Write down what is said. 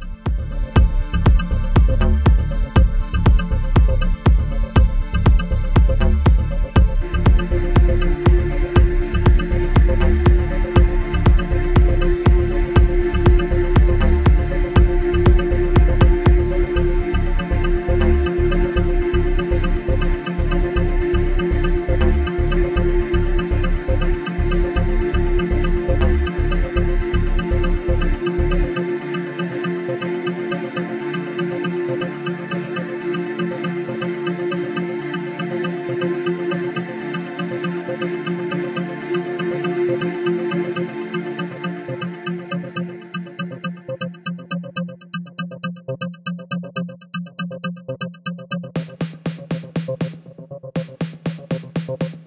Bye. you